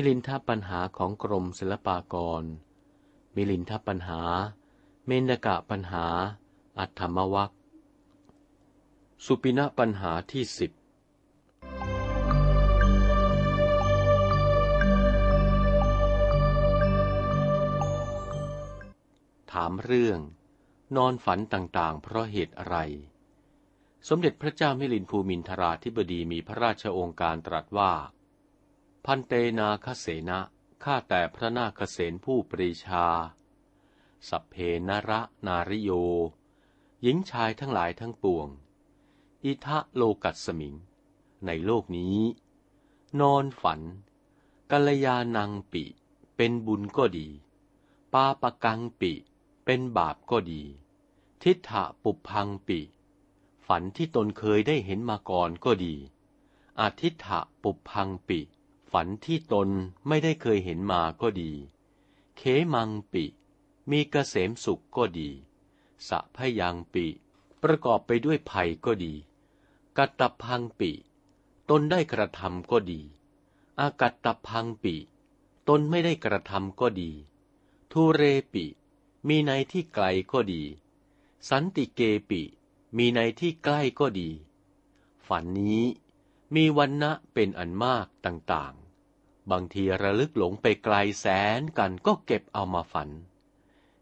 มิลินทปัญหาของกรมศิลปากร มิลินทปัญหา เมนกะปัญหา อัตถมวัคสุปินะปัญหาที่สิบถามเรื่อง นอนฝันต่างๆ เพราะเหตุอะไร สมเด็จพระเจ้ามิลินภูมินทราธิบดีมีพระราชโองการตรัสว่า พันเตนาคเสนะข้าแต่พระนาคเสนผู้ปรีชา สัพเพนระนาริโย หญิงชายทั้งหลายทั้งปวง อิทะโลกัสสมิง ในโลกนี้ นอนฝันกัลยาณังปิ เป็นบุญก็ดี ปาปกังปิ เป็นบาปก็ดี ทิฏฐะปุพังปิ ฝันที่ตนเคยได้เห็นมาก่อนก็ดีอาทิฏฐะปุพังปิ ฝันที่ตนไม่ได้เคยเห็นมาก็ดี เขมังปิ มีเกษมสุขก็ดีสะพยังปิ ประกอบไปด้วยภัยก็ดีกัตตพังปิ ตนได้กระทำก็ดี อากัตตพังปิ ตนไม่ได้กระทำก็ดีทูเรปิ มีในที่ไกลก็ดี สันติเกปิ มีในที่ใกล้ก็ดี ฝันนี้ มีวันนะเป็นอันมากต่างๆ บางทีระลึกหลงไปไกลแสนกันก็เก็บเอามาฝัน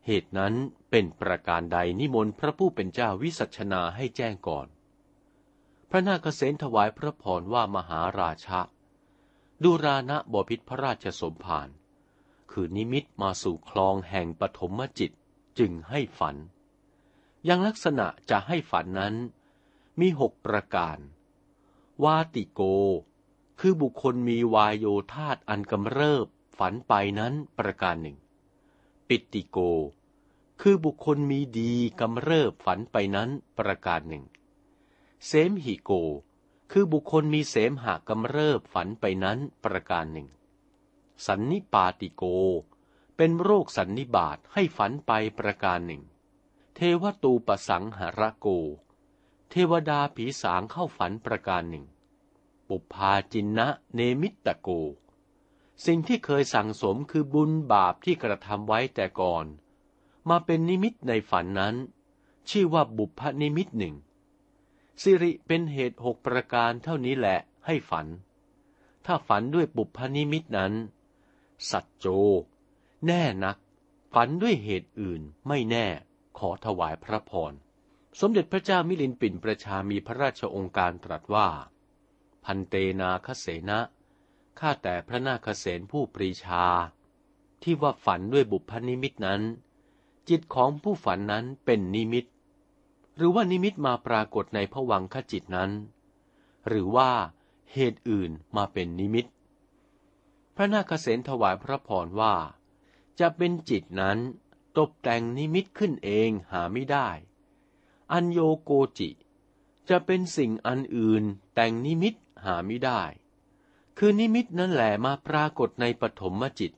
เหตุนั้นเป็นประการใดนิมนต์พระผู้เป็นเจ้าวิสัชนาให้แจ้งก่อน พระนาคเษนถวายพระพรว่ามหาราชะดูรานะบพิษพระราชสมภารคือนิมิตมาสู่คลองแห่งปฐมจิตจึงให้ฝัน ยังลักษณะจะให้ฝันนั้น มีหกประการ วาติโก คือบุคคลมีวายโยธาตอันกำเริบฝันไปนั้นประการหนึ่ง ปิติโก คือบุคคลมีดีกำเริบฝันไปนั้นประการหนึ่ง เสมหิโก คือบุคคลมีเสมหะกำเริบฝันไปนั้นประการหนึ่ง สันนิปาติโก เป็นโรคสันนิบาตให้ฝันไปประการหนึ่ง เทวตูปสังหระโก เทวดาผีสางเข้าฝันประการหนึ่ง ปุพาจินนะเนมิตตโก สิ่งที่เคยสั่งสมคือบุญบาปที่กระทำไว้แต่ก่อน มาเป็นนิมิตในฝันนั้น ชื่อว่าบุพนิมิตหนึ่งสิริเป็นเหตุหกประการเท่านี้แหละให้ฝัน ถ้าฝันด้วยบุพนิมิตนั้น สัจโจ แน่นัก ฝันด้วยเหตุอื่นไม่แน่ขอถวายพระพร สมเด็จพระเจ้ามิลินท์ปิ่นประชามีพระราชโองการตรัสว่า ภันเตนาคเสนะข้าแต่พระนาคเสนผู้ปรีชา ที่ว่าฝันด้วยบุพนิมิตนั้น จิตของผู้ฝันนั้นเป็นนิมิต หรือว่านิมิตมาปรากฏในผวังขจิตนั้น หรือว่าเหตุอื่นมาเป็นนิมิต พระนาคเสนถวายพระพรว่า จะเป็นจิตนั้นตกแต่งนิมิตขึ้นเองหาไม่ได้ อัญโยโกจิ จะเป็นสิ่งอันอื่นแต่งนิมิต หาไม่ได้ คือนิมิตนั่นแหละมาปรากฏในปฐมจิต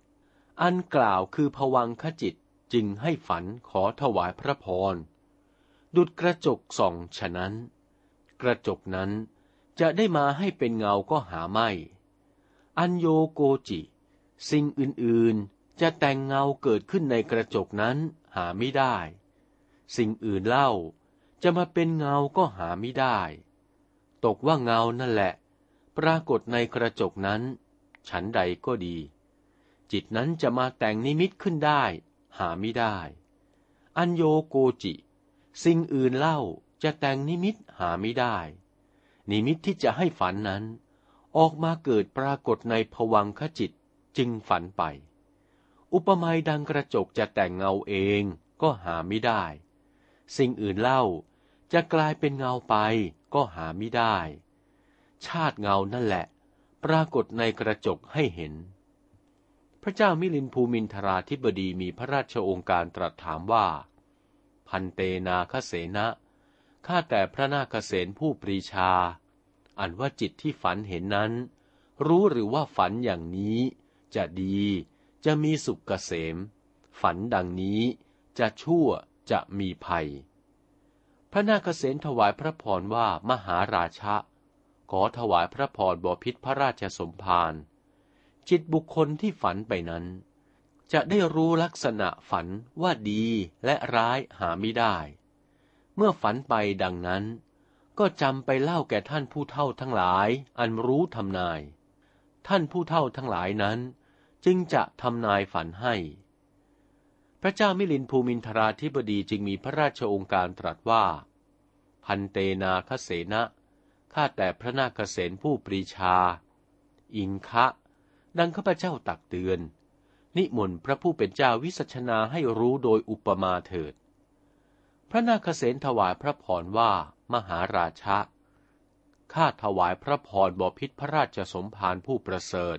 อันกล่าวคือผวังขจิตจึงให้ฝันขอถวายพระพร ดุดกระจกส่องฉะนั้น กระจกนั้นจะได้มาให้เป็นเงาก็หาไม่ อัญโยโกจิ สิ่งอื่นๆจะแต่งเงาเกิดขึ้นในกระจกนั้นหาไม่ได้ สิ่งอื่นเล่าจะมาเป็นเงาก็หาไม่ได้ ตกว่าเงานั่นแหละ ปรากฏในกระจกนั้น ฉันใดก็ดี จิตนั้นจะมาแต่งนิมิตขึ้นได้ หาไม่ได้ อัญโยโกจิ สิ่งอื่นเล่าจะแต่งนิมิตหาไม่ได้ นิมิตที่จะให้ฝันนั้น ออกมาเกิดปรากฏในผวังขจิตจึงฝันไป อุปมาดังกระจกจะแต่งเงาเองก็หาไม่ได้ สิ่งอื่นเล่าจะกลายเป็นเงาไปก็หาไม่ได้ ชาติเงานั่นแหละ ปรากฏในกระจกให้เห็น พระเจ้ามิลินภูมินทราธิบดีมีพระราชโองการตรัสถามว่า พันเตนาคเสนะข้าแต่พระนาคเสนผู้ปรีชา อันว่าจิตที่ฝันเห็นนั้น รู้หรือว่าฝันอย่างนี้ จะดีจะมีสุขเกษม ฝันดังนี้จะชั่วจะมีภัย พระนาคเษนถวายพระพรว่ามหาราชะ ขอถวายพระพรบพิษพระราชสมภารจิตบุคคลที่ฝันไปนั้น จะได้รู้ลักษณะฝันว่าดีและร้ายหาไม่ได้ เมื่อฝันไปดังนั้น ก็จำไปเล่าแก่ท่านผู้เฒ่าทั้งหลายอันรู้ทำนาย ท่านผู้เฒ่าทั้งหลายนั้น จึงจะทำนายฝันให้ พระเจ้ามิลินภูมินทราธิบดีจึงมีพระราชองค์การตรัสว่า พันเตนาคเสนะ ข้าแต่พระนาคเสนผู้ปรีชา อินคะ ดังข้าพเจ้าตักเตือน นิมนต์พระผู้เป็นเจ้าวิสัชนาให้รู้โดยอุปมาเถิด พระนาคเสนถวายพระพรว่ามหาราชะข้าถวายพระพรบพิษพระราชสมภารผู้ประเสริฐ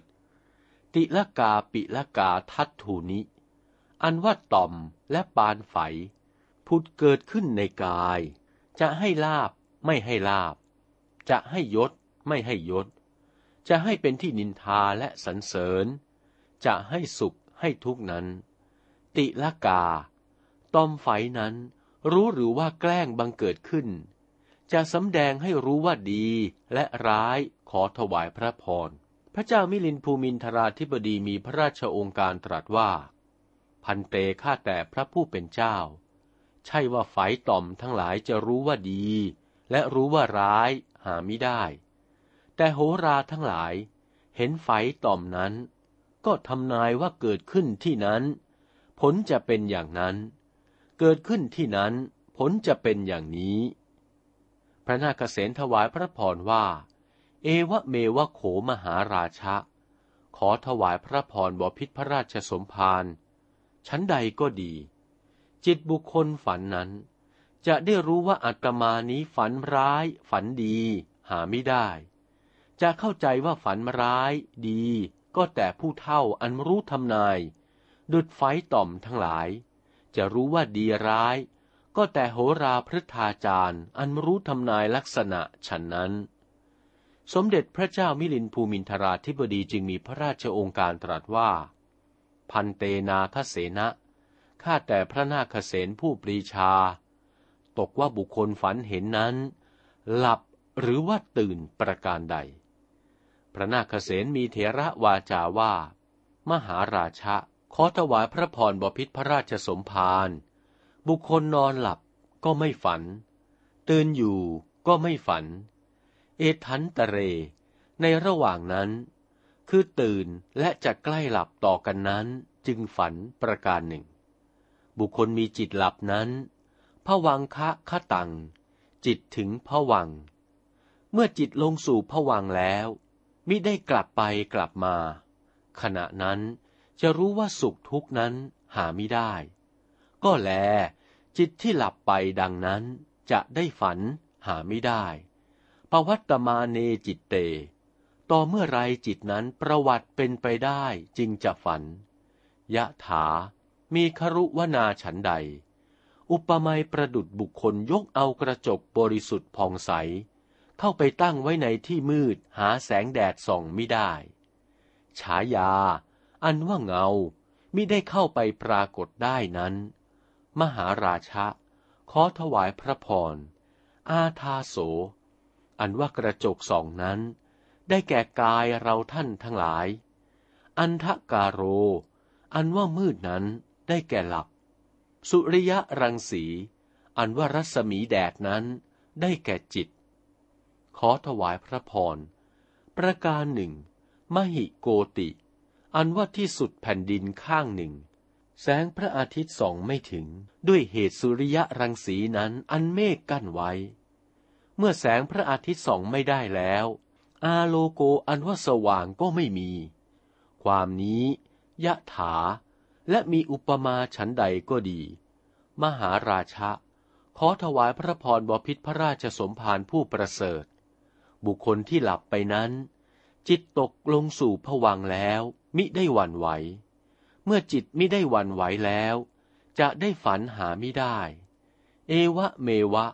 ติละกาปิละกาทัตถูนิ อันว่าต่อมและปานไฝผุดเกิดขึ้นในกาย จะให้ลาบไม่ให้ลาบ จะให้ยศไม่ให้ยศ จะให้เป็นที่นินทาและสรรเสริญ จะให้สุขให้ทุกนั้น ติละกา ตอมไฟนั้นรู้หรือว่าแกล้งบังเกิดขึ้น จะสำแดงให้รู้ว่าดีและร้ายขอถวายพระพร พระเจ้ามิลินภูมินทราธิบดีมีพระราชองค์การตรัสว่า พันเตข้าแต่พระผู้เป็นเจ้า ใช่ว่าไฟต่อมทั้งหลายจะรู้ว่าดี และรู้ว่าร้ายาไม่ได้ แต่โหราทั้งหลายเห็นไฟต่อมนั้น ก็ทำนายว่าเกิดขึ้นที่นั้น ผลจะเป็นอย่างนั้น เกิดขึ้นที่นั้น ผลจะเป็นอย่างนี้ พระนาคเษนถวายพระพรว่า เอวะเมวะโขมหาราชะ ขอถวายพระพรบพิษพระราชสมภารชั้นใดก็ดี จิตบุคคลฝันนั้น จะได้รู้ว่าอาตมานี้ฝันร้าย ฝันดี หาไม่ได้ จะเข้าใจว่าฝันร้าย ดี ก็แต่ผู้เท่าอันรู้ทำนาย ดุดไฟต่อมทั้งหลาย จะรู้ว่าดีร้าย ก็แต่โหราพฤทธาจารย์อันรู้ทำนายลักษณะฉันนั้น สมเด็จพระเจ้ามิลินภูมินทราธิบดีจึงมีพระราชองค์การตรัสว่า พันเตนาคเสนะข้าแต่พระนาคเสนผู้ปรีชา ตกว่าบุคคลฝันเห็นนั้น หลับหรือว่าตื่นประการใด พระนาคเษนมีเถระวาจาว่า มหาราชะขอถวายพระพรบพิษพระราชสมภารบุคคลนอนหลับก็ไม่ฝัน ตื่นอยู่ก็ไม่ฝัน เอทันตะเร ในระหว่างนั้น คือตื่นและจะใกล้หลับต่อกันนั้นจึงฝันประการหนึ่ง บุคคลมีจิตหลับนั้น ผวังคะคะตัง จิตถึงผวัง เมื่อจิตลงสู่ผวังแล้ว มิได้กลับไปกลับมา ขณะนั้นจะรู้ว่าสุขทุกนั้นหาไม่ได้ ก็แล จิตที่หลับไปดังนั้นจะได้ฝันหาไม่ได้ปวัตตมาเนจิตเต ต่อเมื่อไรจิตนั้นประวัติเป็นไปได้จึงจะฝัน ยะถามีครุวนาฉันใด อุปมาประดุดบุคคลยกเอากระจกบริสุทธิ์ผ่องใส เข้าไปตั้งไว้ในที่มืดหาแสงแดดส่องไม่ได้ ฉายา อันว่าเงามิได้เข้าไปปรากฏได้นั้น มหาราชะ ขอถวายพระพร อาทาโส อันว่ากระจกส่องนั้น ได้แก่กายเราท่านทั้งหลาย อันทะกาโร อันว่ามืดนั้นได้แก่หลับ สุริยะรังสี อันว่ารัศมีแดดนั้นได้แก่จิต ขอถวายพระพร ประการหนึ่ง มหิโกติ อันว่าที่สุดแผ่นดินข้างหนึ่ง แสงพระอาทิตย์ส่องไม่ถึงด้วยเหตุสุริยะรังสีนั้นอันเมฆกั้นไว้ เมื่อแสงพระอาทิตย์ส่องไม่ได้แล้ว อาโลโกอันว่าสว่างก็ไม่มี ความนี้ยะถา และมีอุปมาฉันใดก็ดี มหาราชะ ขอถวายพระพรบพิษพระราชสมภารผู้ประเสริฐ บุคคลที่หลับไปนั้น จิตตกลงสู่ผวังแล้ว มิได้หวั่นไหว เมื่อจิตมิได้หวั่นไหวแล้ว จะได้ฝันหาไม่ได้ เอวะเมวะ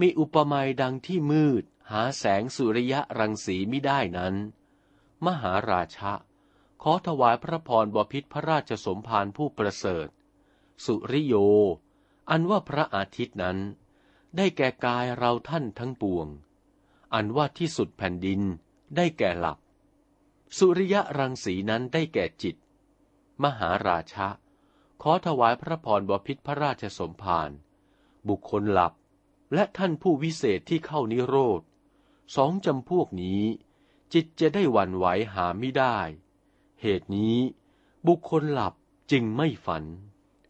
มีอุปมาดังที่มืด หาแสงสุริยะรังสีมิได้นั้น มหาราชะ ขอถวายพระพรบพิษพระราชสมภารผู้ประเสริฐ สุริโย อันว่าพระอาทิตย์นั้น ได้แก่กายเราท่านทั้งปวง อันว่าที่สุดแผ่นดินได้แก่หลับ สุริยรังสีนั้นได้แก่จิต มหาราชะ ขอถวายพระพรบพิษพระราชสมภารบุคคลหลับ และท่านผู้วิเศษที่เข้านิโรธสองจำพวกนี้ จิตจะได้หวั่นไหวหาไม่ได้ เหตุนี้ บุคคลหลับจึงไม่ฝัน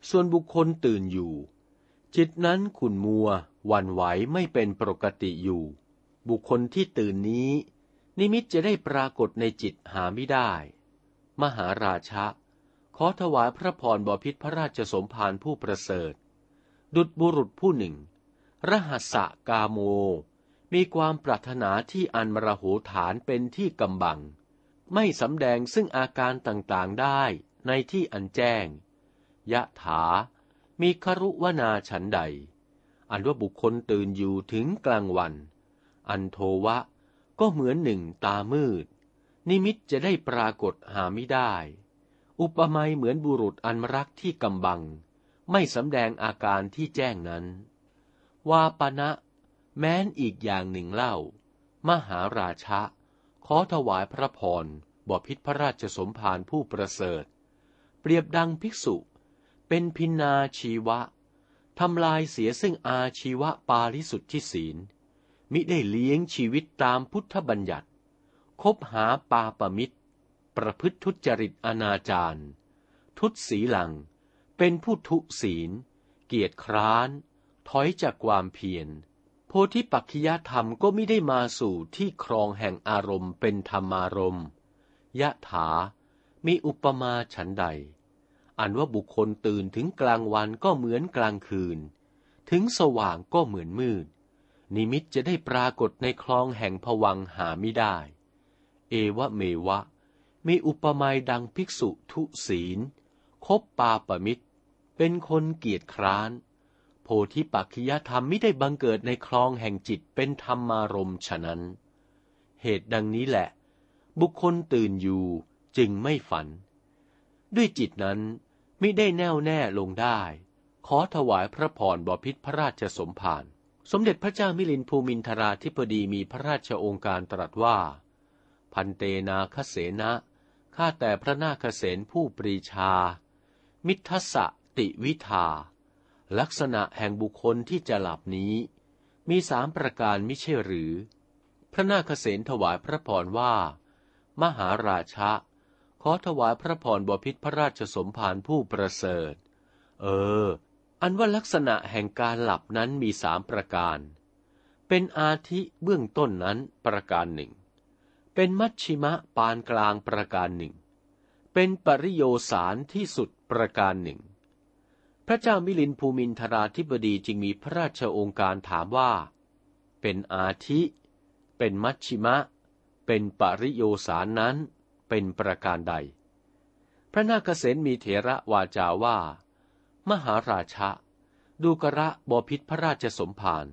ส่วนบุคคลตื่นอยู่ จิตนั้นขุนมัวหวั่นไหวไม่เป็นปกติอยู่ บุคคลที่ตื่นนี้ นิมิตจะได้ปรากฏในจิตหาไม่ได้ มหาราชะ ขอถวายพระพรบพิษพระราชสมภารผู้ประเสริฐ ดุจบุรุษผู้หนึ่ง รหัสกาโม มีความปรารถนาที่อันมรโหฐานเป็นที่กำบัง ไม่สำแดงซึ่งอาการต่างๆได้ในที่อันแจ้ง ยะถา มีครุวนาฉันใด อันว่าบุคคลตื่นอยู่ถึงกลางวัน อันโทวะก็เหมือนหนึ่งตามืด นิมิตจะได้ปรากฏหาไม่ได้ อุปมาเหมือนบุรุษอันรักที่กำบัง ไม่สำแดงอาการที่แจ้งนั้น วาปณะ แม้นอีกอย่างหนึ่งเล่า มหาราชะ ขอถวายพระพรบพิษพระราชสมภารผู้ประเสริฐ เปรียบดังภิกษุ เป็นพินาชีวะทำลายเสียซึ่งอาชีวะปาริสุทธิศีล มิได้เลี้ยงชีวิตตามพุทธบัญญัติ คบหาปาปมิตร ประพฤติทุจริตอนาจารทุตสีหลัง เป็นผู้ทุศีล เกียรติคร้าน ถอยจากความเพียร พธิปัจขิยธรรมก็ไม่ได้มาสู่ที่ครองแห่งอารมณ์เป็นธรรมารมณ์ยะถา มีอุปมาฉันใด อันว่าบุคคลตื่นถึงกลางวันก็เหมือนกลางคืน ถึงสว่างก็เหมือนมืด นิมิตจะได้ปรากฏในคลองแห่งผวังหาไม่ได้ เอวะเมวะ มีอุปมาดังภิกษุทุศีล คบปาปมิตร เป็นคนเกียจคร้าน โพธิปัจขิยธรรมไม่ได้บังเกิดในคลองแห่งจิตเป็นธรรมารมณ์ฉะนั้น เหตุดังนี้แหละ บุคคลตื่นอยู่จึงไม่ฝัน ด้วยจิตนั้นมิได้แน่วแน่ลงได้ ขอถวายพระพรบพิษพระราชสมภารสมเด็จพระเจ้ามิลินภูมินทราธิปดีมีพระราชโองการตรัสว่า พันเตนาคเสนะข้าแต่พระนาคเสนผู้ปรีชา มิทัสสติวิทา ลักษณะแห่งบุคคลที่จะหลับนี้ มีสามประการไม่ใช่หรือ พระนาคเสนถวายพระพรว่า มหาราชะ ขอถวายพระพรบพิษพระราชสมภารผู้ประเสริฐ เออ อันว่าลักษณะแห่งการหลับนั้นมีสามประการ เป็นอาทิเบื้องต้นนั้นประการหนึ่ง เป็นมัชชิมะปานกลางประการหนึ่ง เป็นปริโยสารที่สุดประการหนึ่ง พระเจ้ามิลินภูมินทราธิบดีจึงมีพระราชองค์การถามว่า เป็นอาทิ เป็นมัชชิมะ เป็นปริโยสารนั้นเป็นประการใด พระนาคเษนมีเถระวาจาว่า มหาราชะ ดูกระบอพิษพระราชสมภาร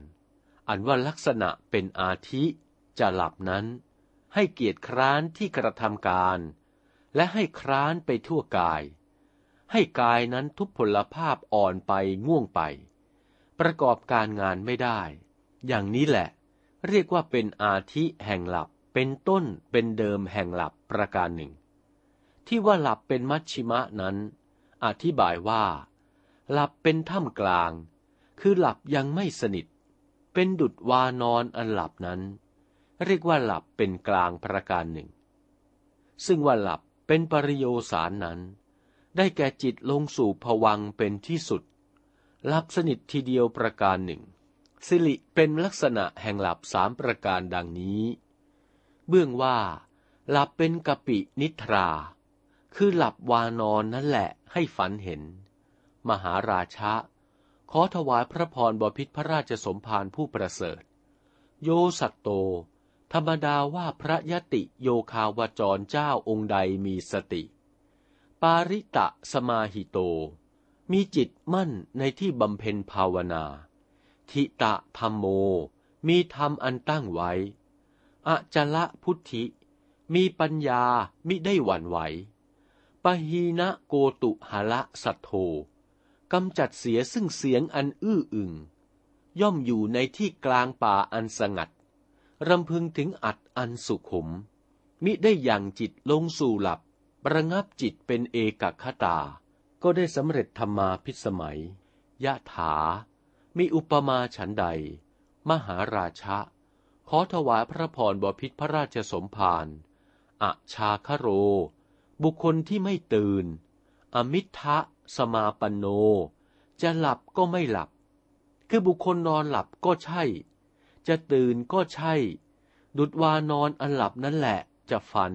อันว่าลักษณะเป็นอาทิจะหลับนั้น ให้เกียรติคร้านที่กระทำการ และให้คร้านไปทั่วกาย ให้กายนั้นทุพพลภาพอ่อนไปง่วงไป ประกอบการงานไม่ได้ อย่างนี้แหละ เรียกว่าเป็นอาทิแห่งหลับเป็นต้นเป็นเดิมแห่งหลับประการหนึ่ง ที่ว่าหลับเป็นมัชชิมะนั้น อธิบายว่า หลับเป็นถ้ำกลาง คือหลับยังไม่สนิท เป็นดุดวานอนอันหลับนั้น เรียกว่าหลับเป็นกลางประการหนึ่ง ซึ่งว่าหลับเป็นปริโยสารนั้น ได้แก่จิตลงสู่ผวังเป็นที่สุด หลับสนิททีเดียวประการหนึ่ง สิริเป็นลักษณะแห่งหลับสามประการดังนี้ เบื้องว่า หลับเป็นกะปินิทรา คือหลับวานอนนั่นแหละให้ฝันเห็น มหาราชะ ขอถวายพระพรบพิษพระราชสมภารผู้ประเสริฐ โยสัตโต ธรรมดาว่าพระยติโยคาวจรเจ้าองค์ใดมีสติ ปาริตะสมาหิโต มีจิตมั่นในที่บำเพ็ญภาวนา ทิตะธรรมโม มีธรรมอันตั้งไว้ อจละพุทธิ มีปัญญามิได้หวั่นไหว ปหีนะโกตุหละสัทโธกำจัดเสียซึ่งเสียงอันอื้ออึง ย่อมอยู่ในที่กลางป่าอันสงัด รำพึงถึงอัดอันสุขุม มิได้อยังจิตลงสู่หลับ ระงับจิตเป็นเอกคตา ก็ได้สำเร็จธรรมาพิสมัย ยะถา มีอุปมาฉันใด มหาราชะ ขอถวายพระพรบพิษพระราชสมภารอชาคโร บุคคลที่ไม่ตื่น อมิทะสมาปโน จะหลับก็ไม่หลับ คือบุคคลนอนหลับก็ใช่ จะตื่นก็ใช่ ดุดวานอนอันหลับนั่นแหละจะฝัน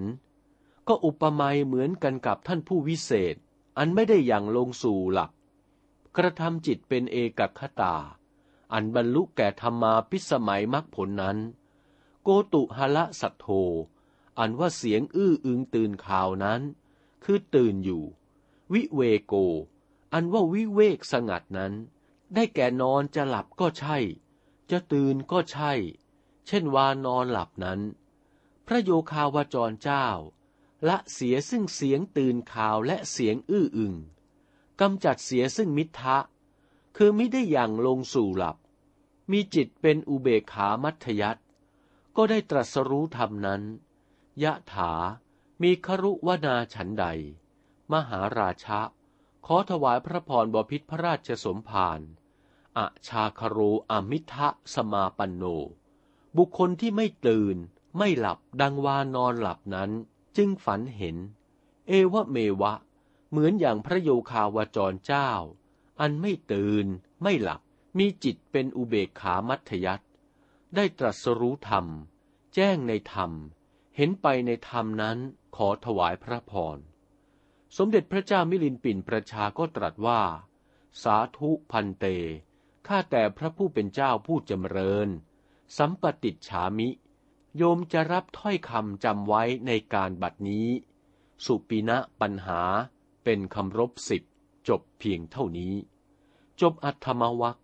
ก็อุปมาเหมือนกันกับท่านผู้วิเศษ อันไม่ได้อย่างลงสู่หลับกระทำจิตเป็นเอกคตา อันบรรลุแก่ธรรมาพิสมัยมรรคผลนั้น โกตุหละสัตโธ อันว่าเสียงอื้ออึงตื่นข่าวนั้น คือตื่นอยู่ วิเวโก อันว่าวิเวกสงัดนั้น ได้แก่นอนจะหลับก็ใช่ จะตื่นก็ใช่ เช่นวานอนหลับนั้น พระโยคาวจรเจ้า ละเสียซึ่งเสียงตื่นข่าวและเสียงอื้ออึงกำจัดเสียซึ่งมิทะ คือไม่ได้อย่างลงสู่หลับ มีจิตเป็นอุเบกขามัธยัตก็ได้ตรัสรู้ธรรมนั้น ยะถา มีครุวนาฉันใด มหาราชะ ขอถวายพระพรบพิษพระราชสมภารอชาครูอมิทะสมาปันโน บุคคลที่ไม่ตื่น ไม่หลับดังวานอนหลับนั้น จึงฝันเห็น เอวะเมวะ เหมือนอย่างพระโยคาวจรเจ้า อันไม่ตื่น ไม่หลับ มีจิตเป็นอุเบกขามัธยัตได้ตรัสรู้ธรรม แจ้งในธรรม เห็นไปในธรรมนั้นขอถวายพระพร สมเด็จพระเจ้ามิลินปินประชาก็ตรัสว่า สาธุพันเต ข้าแต่พระผู้เป็นเจ้าผู้จำเริญ สัมปติฉามิ โยมจะรับถ้อยคำจำไว้ในการบัดนี้ สุปินะปัญหาเป็นคำรบสิบจบเพียงเท่านี้ จบอัธรรมวัค